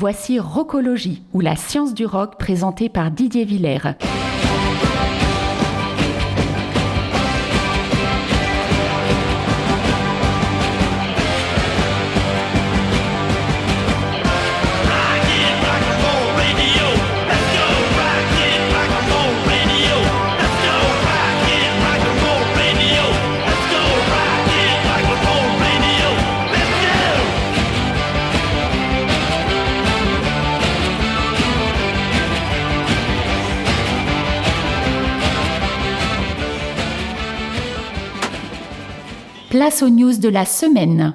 Voici Rockologie, ou la science du rock présentée par Didier Villers. Place aux news de la semaine.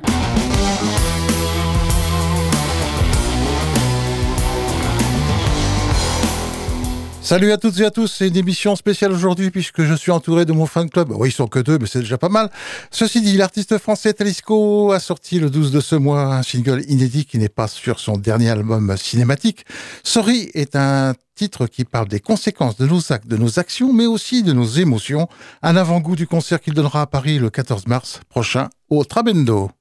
Salut à toutes et à tous, c'est une émission spéciale aujourd'hui puisque je suis entouré de mon fan club. Oui, ils sont que deux, mais c'est déjà pas mal. Ceci dit, l'artiste français Talisco a sorti le 12 de ce mois un single inédit qui n'est pas sur son dernier album cinématique. Sorry est un titre qui parle des conséquences de nos actes, de nos actions, mais aussi de nos émotions. Un avant-goût du concert qu'il donnera à Paris le 14 mars prochain au Trabendo.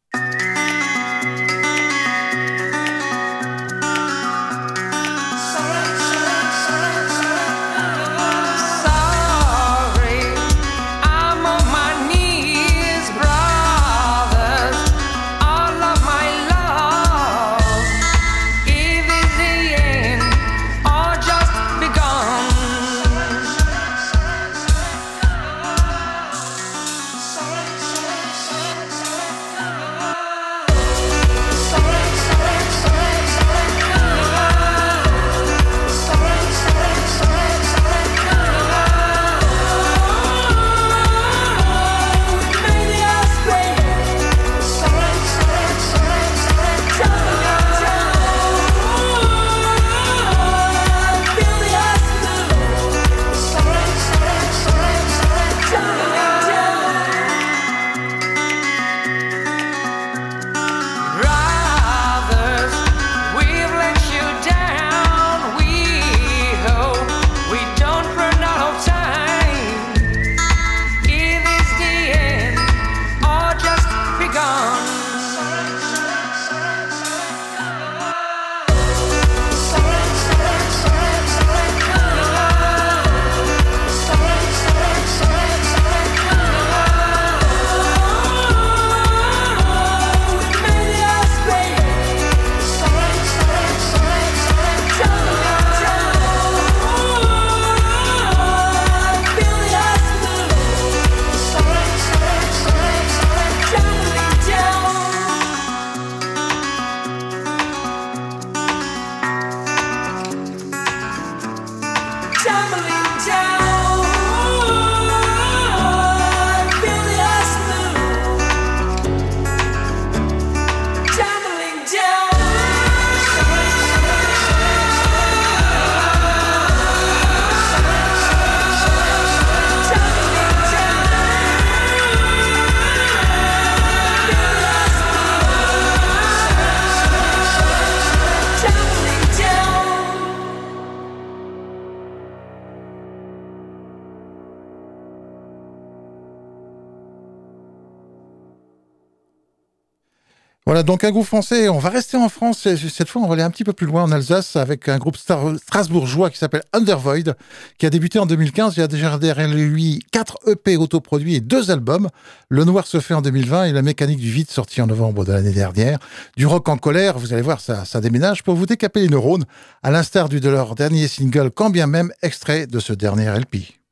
family. Voilà, donc un groupe français. On va rester en France. Cette fois, on va aller un petit peu plus loin en Alsace avec un groupe strasbourgeois qui s'appelle Undervoid, qui a débuté en 2015. Il a déjà derrière lui 4 EP autoproduits et deux albums. Le Noir se fait en 2020 et La Mécanique du Vide sorti en novembre de l'année dernière. Du rock en colère, vous allez voir, ça, ça déménage pour vous décaper les neurones, à l'instar du de leur dernier single, quand bien même extrait de ce dernier LP.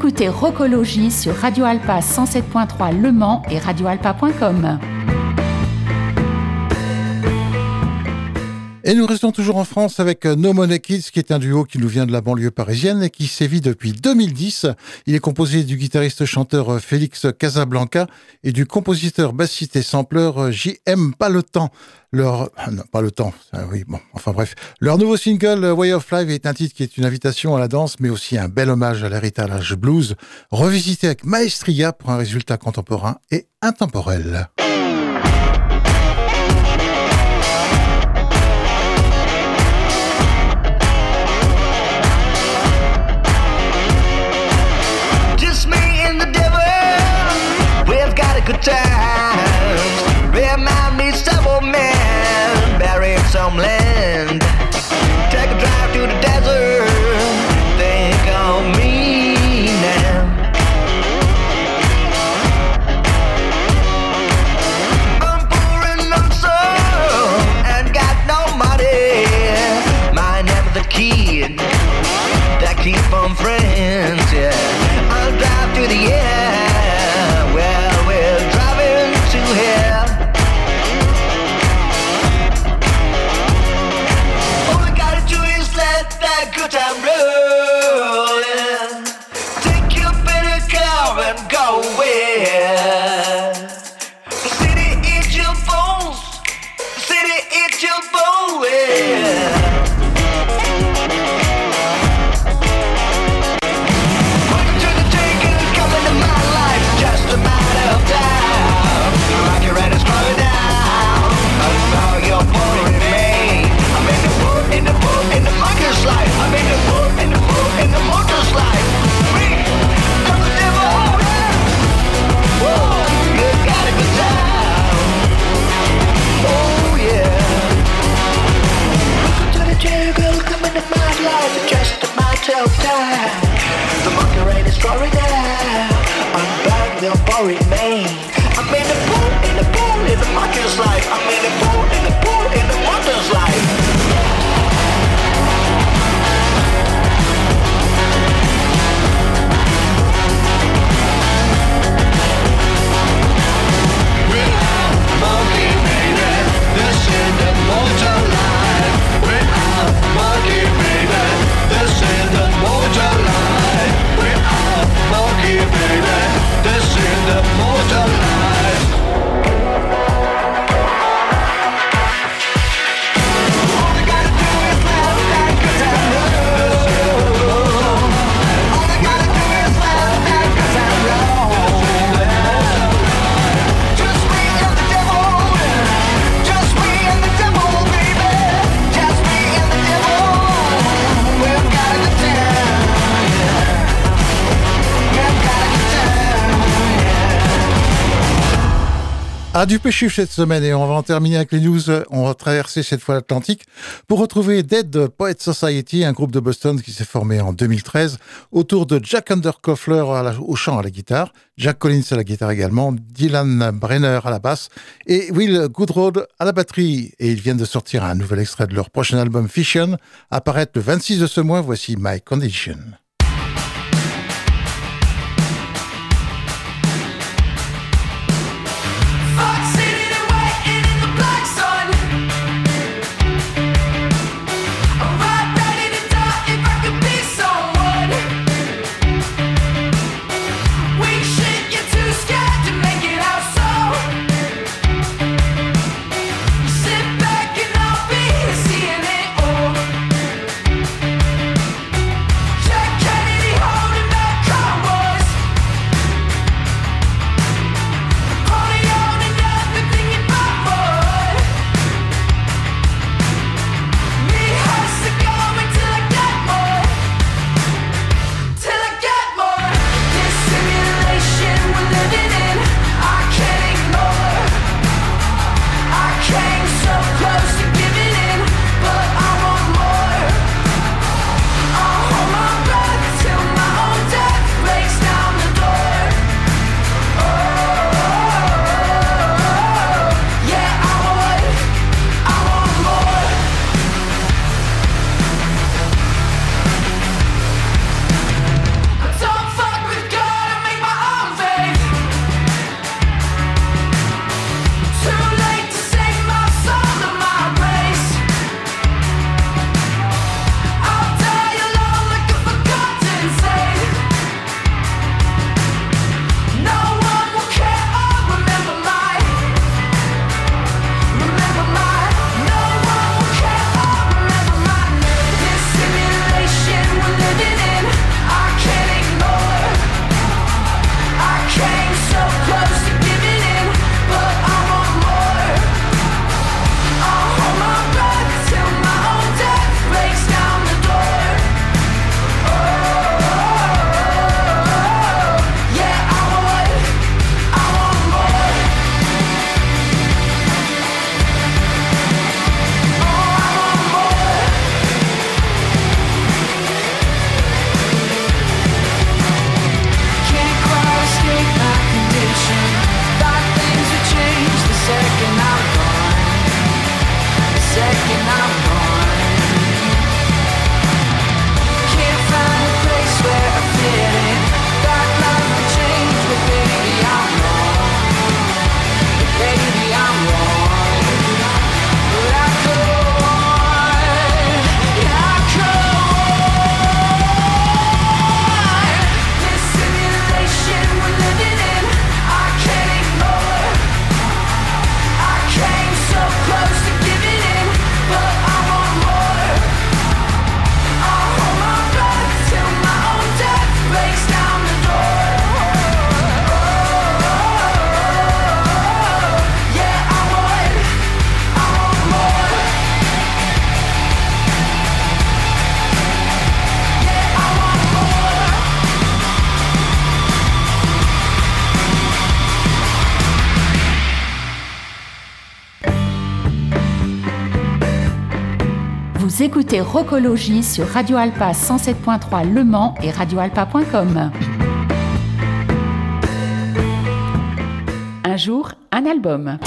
Écoutez Rocologie sur Radio Alpa 107.3 Le Mans et radioalpa.com. Et nous restons toujours en France avec euh, No Money Kids, qui est un duo qui nous vient de la banlieue parisienne et qui sévit depuis 2010. Il est composé du guitariste-chanteur euh, Félix Casablanca et du compositeur bassiste et sampleur euh, J.M. Paletan leur ah non, pas le temps oui bon enfin bref leur nouveau single Way of Life est un titre qui est une invitation à la danse mais aussi un bel hommage à l'héritage blues revisité avec maestria pour un résultat contemporain et intemporel. Pool, in Ah, du péché cette semaine et on va en terminer avec les news. On va traverser cette fois l'Atlantique pour retrouver Dead Poet Society, un groupe de Boston qui s'est formé en 2013 autour de Jack Underkoffler au chant à la guitare, Jack Collins à la guitare également, Dylan Brenner à la basse et Will Goodroad à la batterie. Et ils viennent de sortir un nouvel extrait de leur prochain album Fission, apparaître le 26 de ce mois. Voici My Condition. Écoutez Rocologie sur Radio Alpa 107.3 Le Mans et radioalpa.com. Un jour, un album.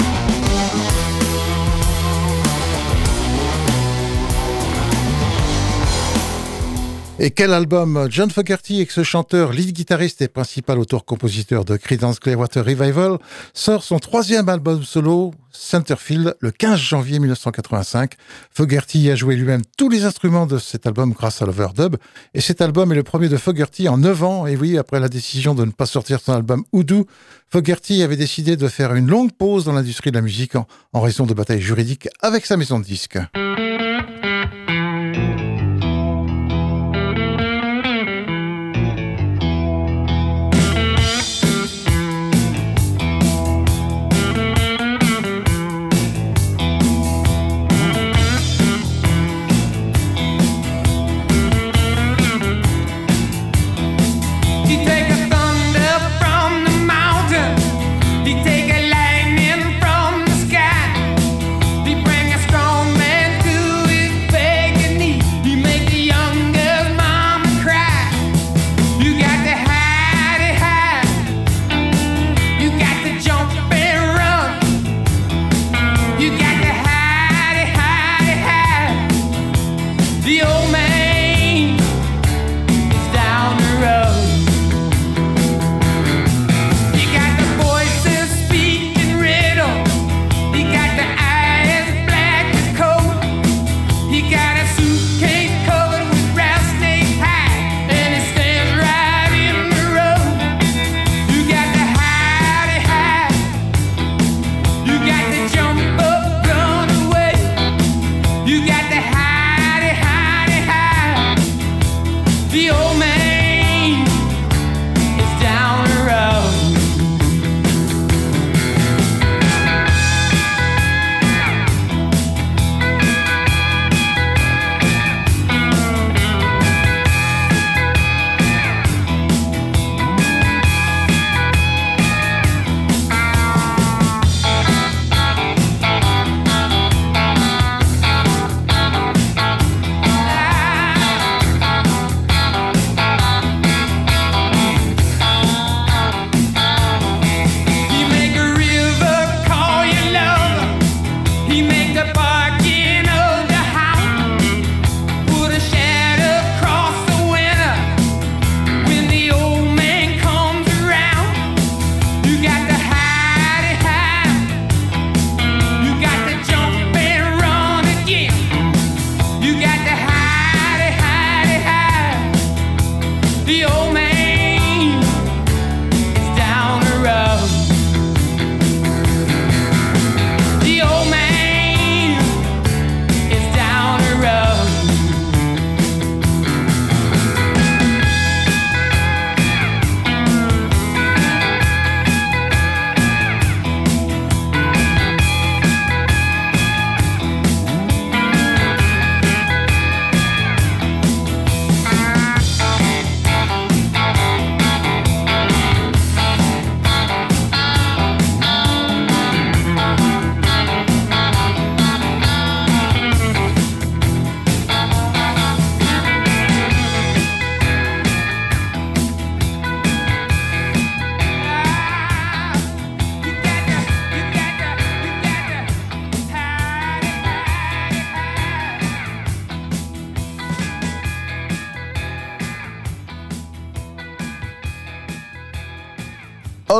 Et quel album John Fogerty, ex-chanteur, lead guitariste et principal auteur-compositeur de Creedence Clearwater Revival, sort son troisième album solo, Centerfield, le 15 janvier 1985. Fogerty a joué lui-même tous les instruments de cet album grâce à l'overdub. Et cet album est le premier de Fogerty en 9 ans. Et oui, après la décision de ne pas sortir son album Hoodoo, Fogerty avait décidé de faire une longue pause dans l'industrie de la musique en, en raison de batailles juridiques avec sa maison de disques.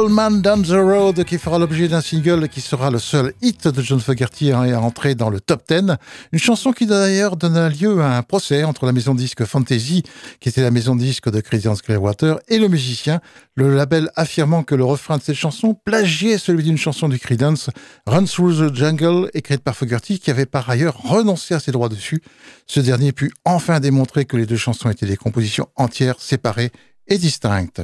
Man Down the Road qui fera l'objet d'un single qui sera le seul hit de John Fogerty à entrer dans le top 10. Une chanson qui d'ailleurs donna lieu à un procès entre la maison disque Fantasy, qui était la maison disque de Creedence Clearwater, et le musicien, le label affirmant que le refrain de cette chanson plagiait celui d'une chanson du Creedence, Run Through the Jungle, écrite par Fogerty, qui avait par ailleurs renoncé à ses droits dessus. Ce dernier put enfin démontrer que les deux chansons étaient des compositions entières, séparées et distinctes.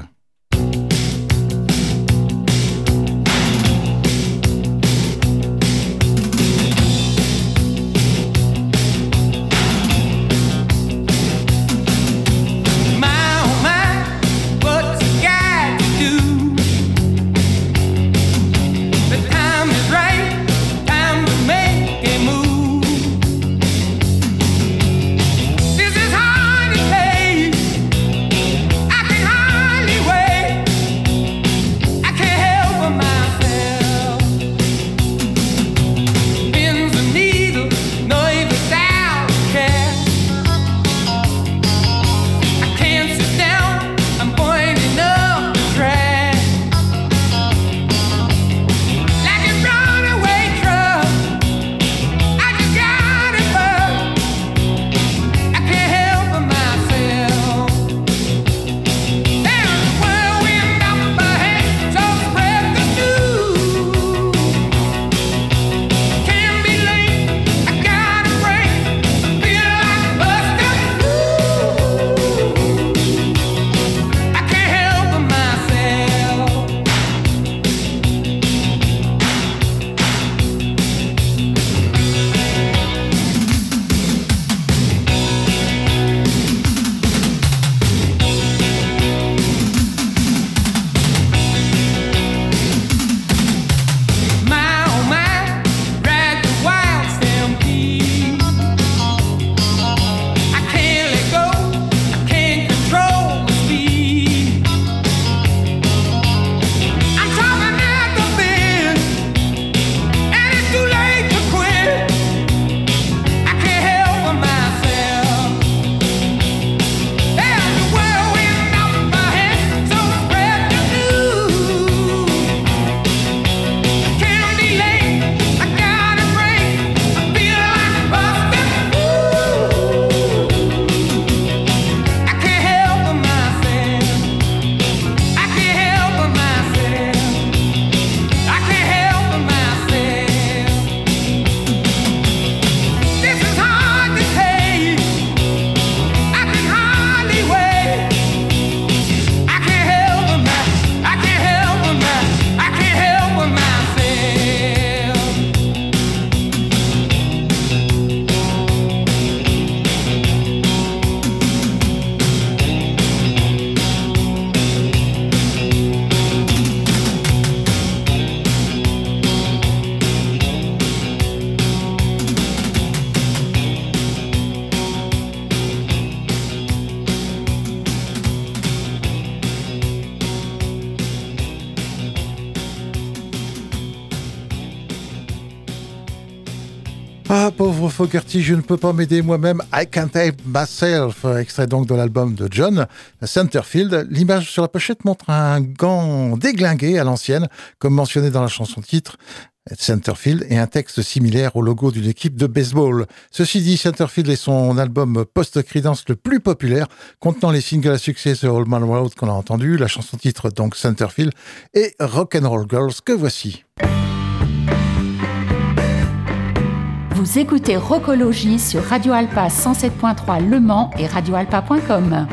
Fogerty, je ne peux pas m'aider moi-même. I can't help myself. Extrait donc de l'album de John, Centerfield. L'image sur la pochette montre un gant déglingué à l'ancienne, comme mentionné dans la chanson titre. Centerfield et un texte similaire au logo d'une équipe de baseball. Ceci dit, Centerfield est son album post-credence le plus populaire, contenant les singles à succès The Old Man Road qu'on a entendu, la chanson titre donc Centerfield et Rock and Roll Girls que voici. Vous écoutez Rocologie sur Radio Alpa 107.3 Le Mans et radioalpa.com.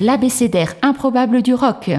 l'abécédaire improbable du rock.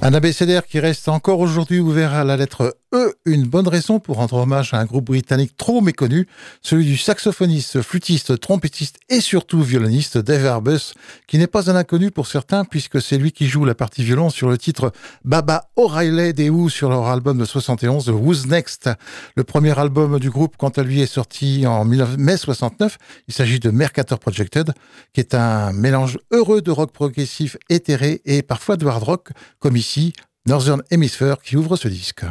Un abécédaire qui reste encore aujourd'hui ouvert à la lettre E, une bonne raison pour rendre hommage à un groupe britannique trop méconnu, celui du saxophoniste, flûtiste, trompettiste et surtout violoniste Dave Arbus, qui n'est pas un inconnu pour certains puisque c'est lui qui joue la partie violon sur le titre Baba O'Reilly des Who sur leur album de 71, Who's Next? Le premier album du groupe, quant à lui, est sorti en mai 69. Il s'agit de Mercator Projected, qui est un mélange heureux de rock progressif éthéré et parfois de hard rock, comme ici Northern Hemisphere qui ouvre ce disque.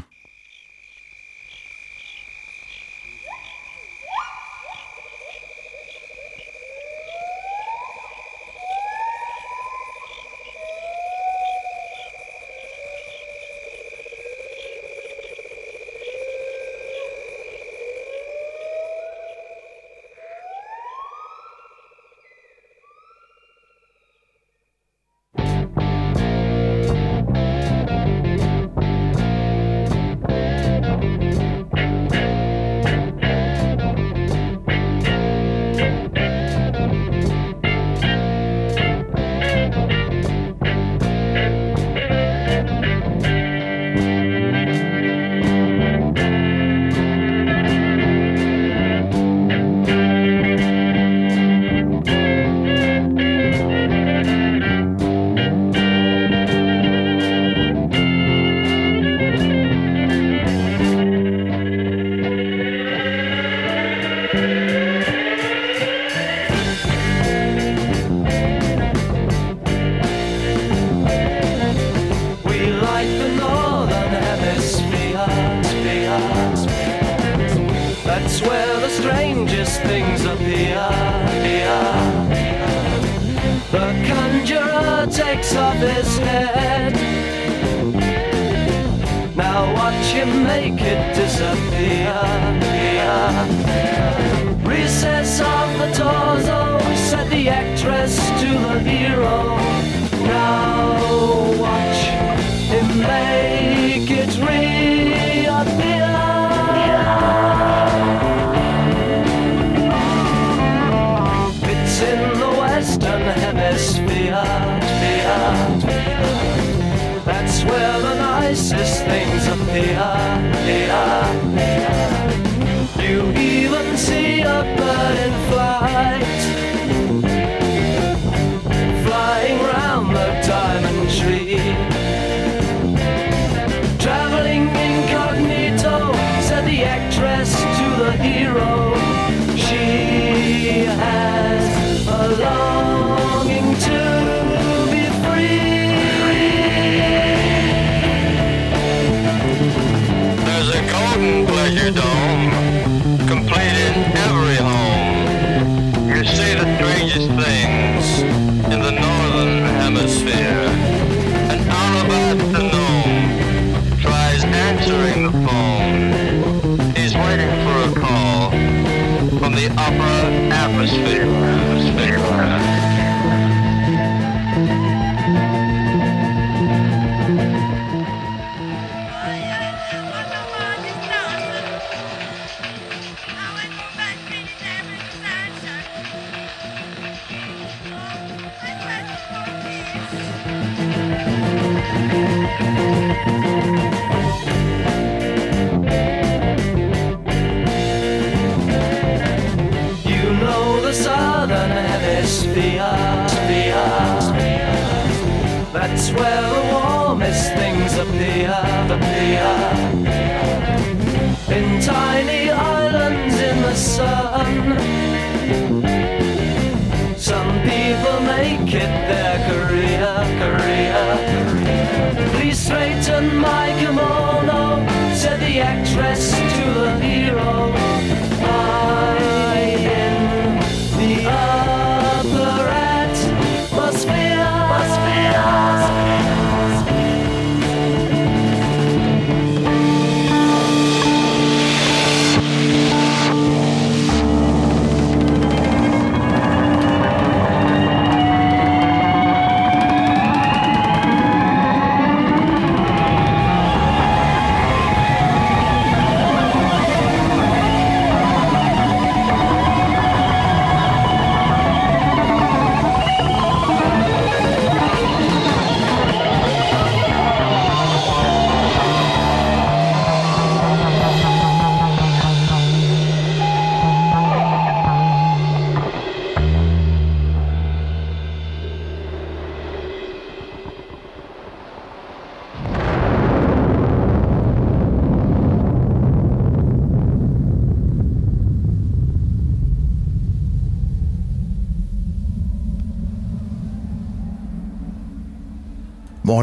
say the strangest thing.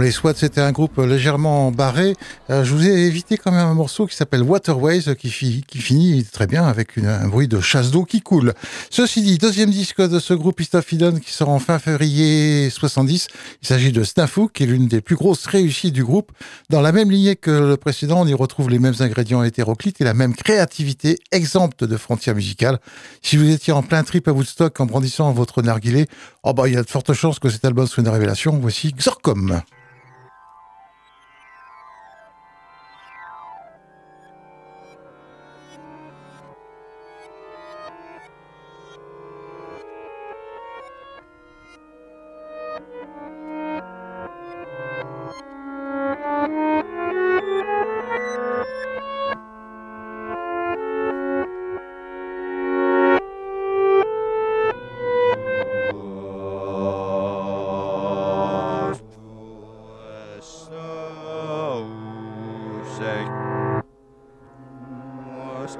Les SWAT, c'était un groupe légèrement barré. Euh, je vous ai évité quand même un morceau qui s'appelle Waterways, qui, qui finit très bien avec un bruit de chasse d'eau qui coule. Ceci dit, deuxième disque de ce groupe Istafidon qui sort en fin février 70. Il s'agit de Snafu, qui est l'une des plus grosses réussites du groupe. Dans la même lignée que le précédent, on y retrouve les mêmes ingrédients hétéroclites et la même créativité exempte de frontières musicales. Si vous étiez en plein trip à Woodstock en brandissant votre narguilé, oh bah, il y a de fortes chances que cet album soit une révélation. Voici Xorcom.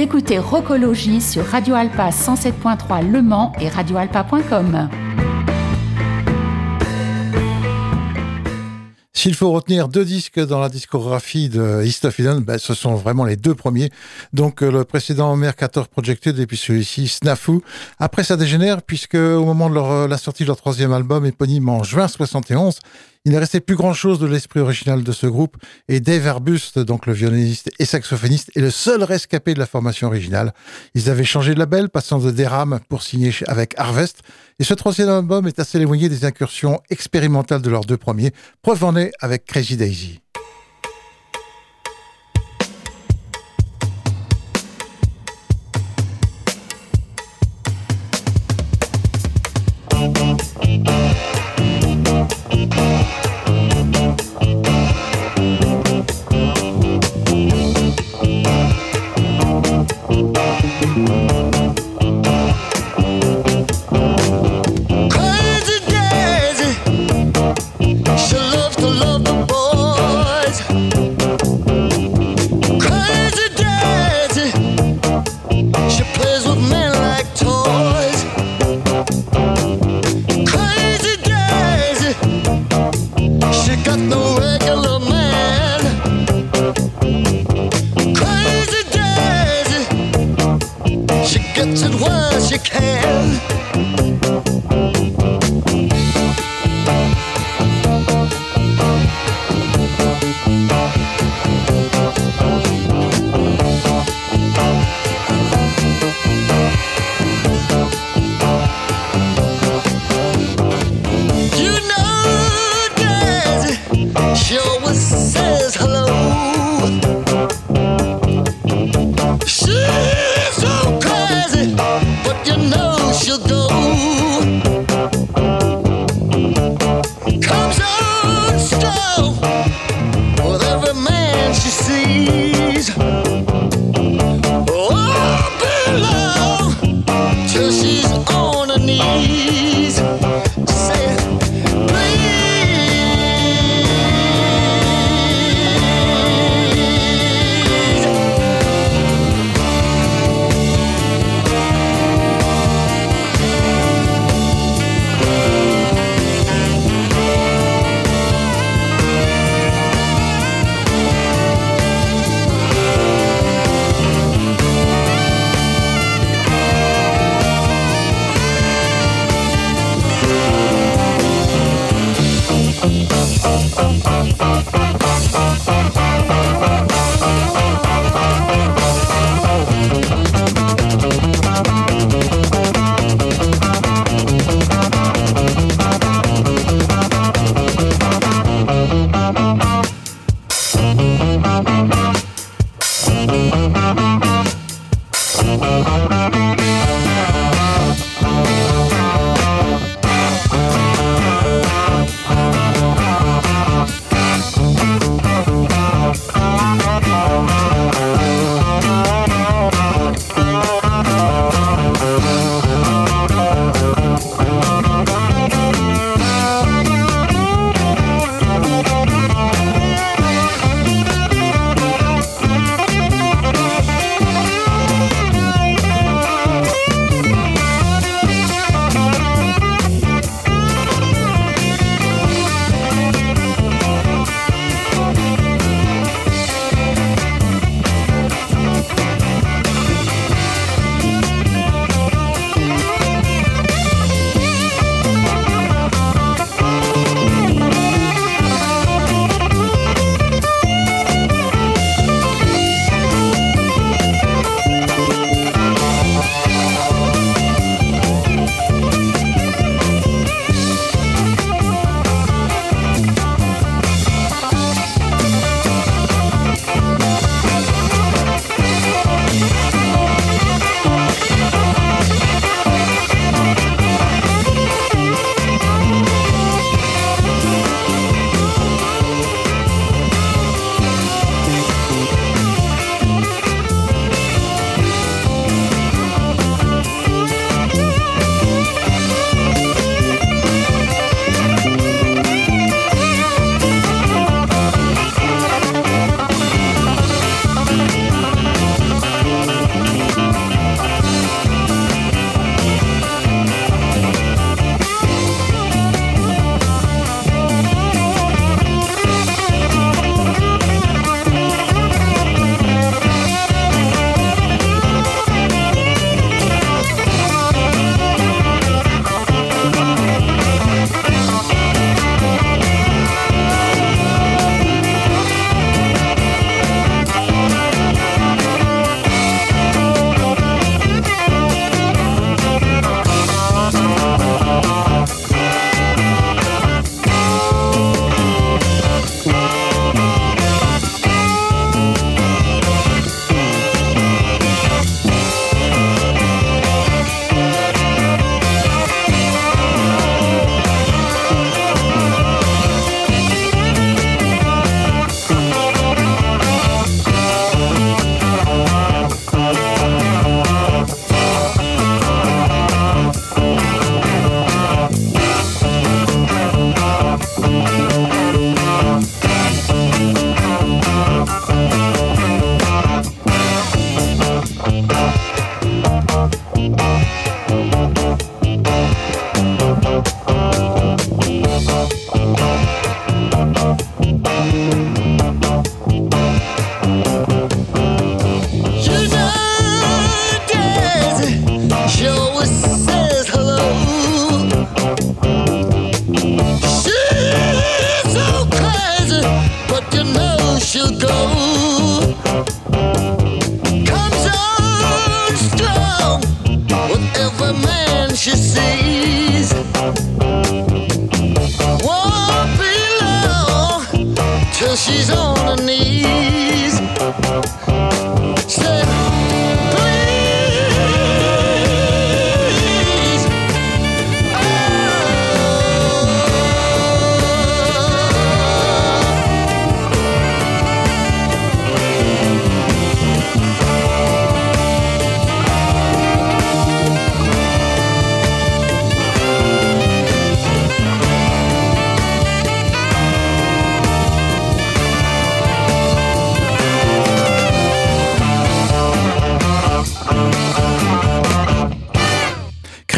Écoutez Rocologie sur Radio Alpa 107.3 Le Mans et radioalpa.com. S'il faut retenir deux disques dans la discographie de East of Eden, ben, ce sont vraiment les deux premiers. Donc euh, le précédent Mercator Projected et puis celui-ci Snafu. Après ça dégénère puisque au moment de euh, la sortie de leur troisième album éponyme en juin 71, il ne restait plus grand-chose de l'esprit original de ce groupe et Dave Arbust, donc le violoniste et saxophoniste, est le seul rescapé de la formation originale. Ils avaient changé de label, passant de Deram pour signer avec Harvest. Et ce troisième album est assez éloigné des incursions expérimentales de leurs deux premiers. Preuve en est avec Crazy Daisy. can. Go.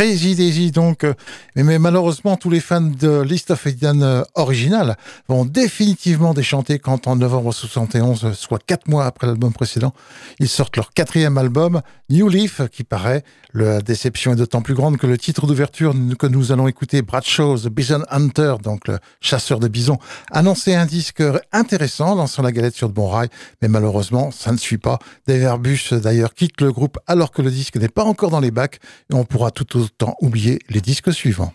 Crazy Daisy, donc. euh, Mais, malheureusement, tous les fans de List of Eden euh, original vont définitivement déchanter quand en novembre 71, euh, soit quatre mois après l'album précédent, ils sortent leur quatrième album, New Leaf, qui paraît. La déception est d'autant plus grande que le titre d'ouverture que nous allons écouter, Bradshaw, The Bison Hunter, donc le chasseur de bisons, annonçait un disque intéressant, lançant la galette sur de bons rails, mais malheureusement, ça ne suit pas. Dave Airbus, d'ailleurs, quitte le groupe alors que le disque n'est pas encore dans les bacs, et on pourra tout autant oublier les disques suivants.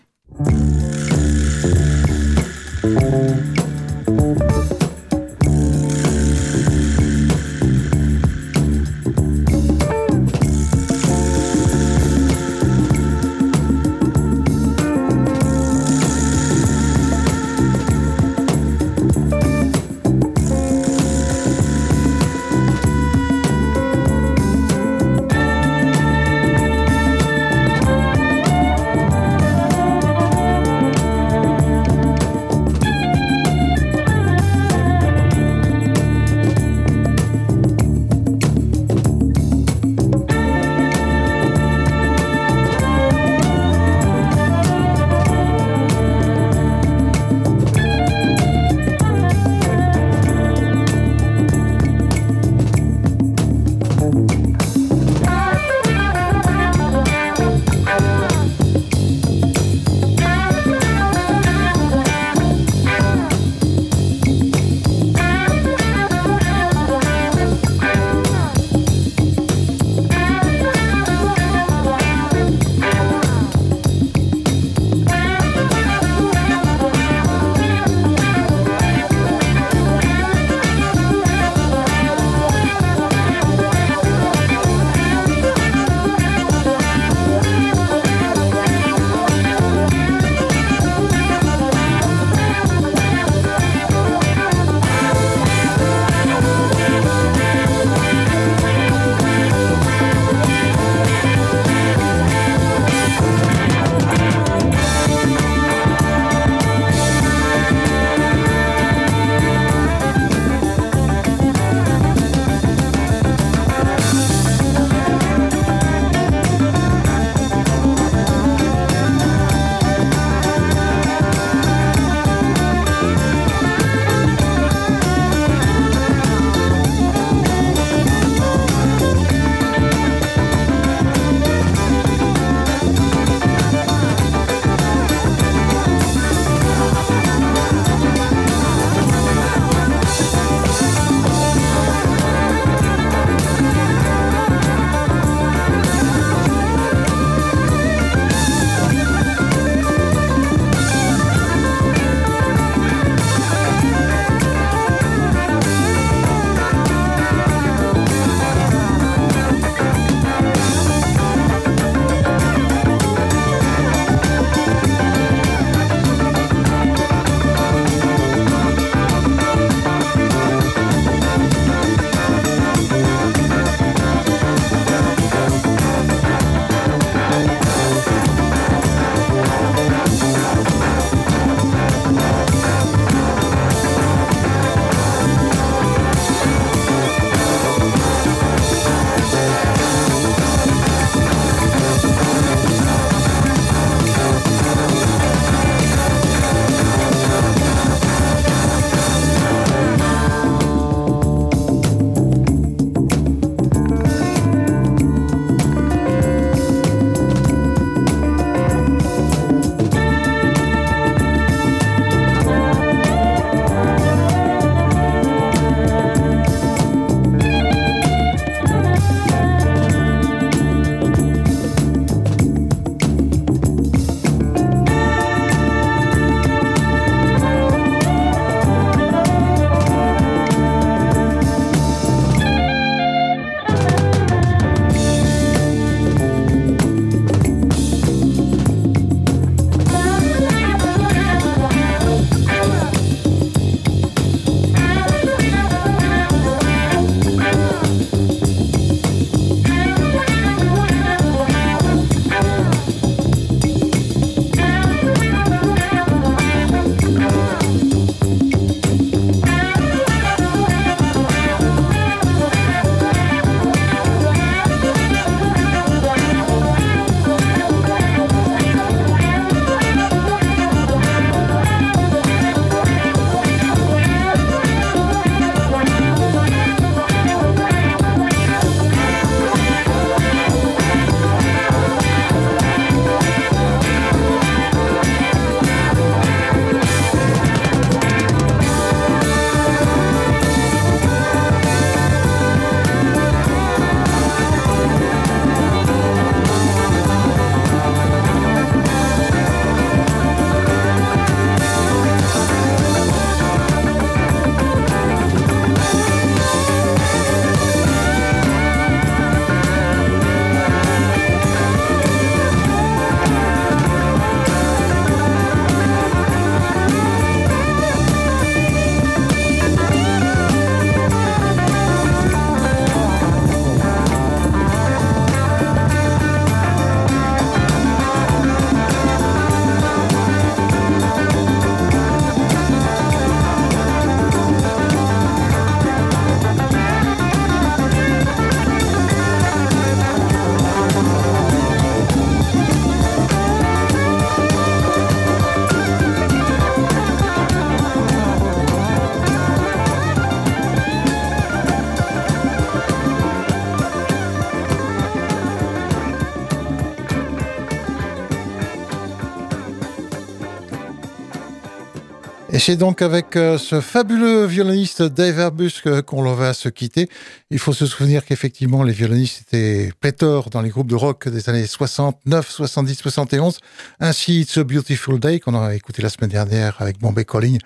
C'est donc avec euh, ce fabuleux violoniste Dave Arbus qu'on va se quitter. Il faut se souvenir qu'effectivement, les violonistes étaient pléthores dans les groupes de rock des années 69, 70, 71. Ainsi, It's a Beautiful Day, qu'on a écouté la semaine dernière avec Bombay Calling,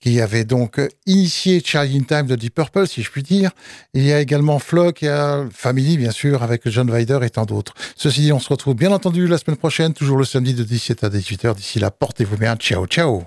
qui avait donc initié Charlie in Time de Deep Purple, si je puis dire. Il y a également Flock, il y a Family, bien sûr, avec John Weider et tant d'autres. Ceci dit, on se retrouve bien entendu la semaine prochaine, toujours le samedi de 17 à 18h. D'ici là, portez-vous bien. Ciao, ciao.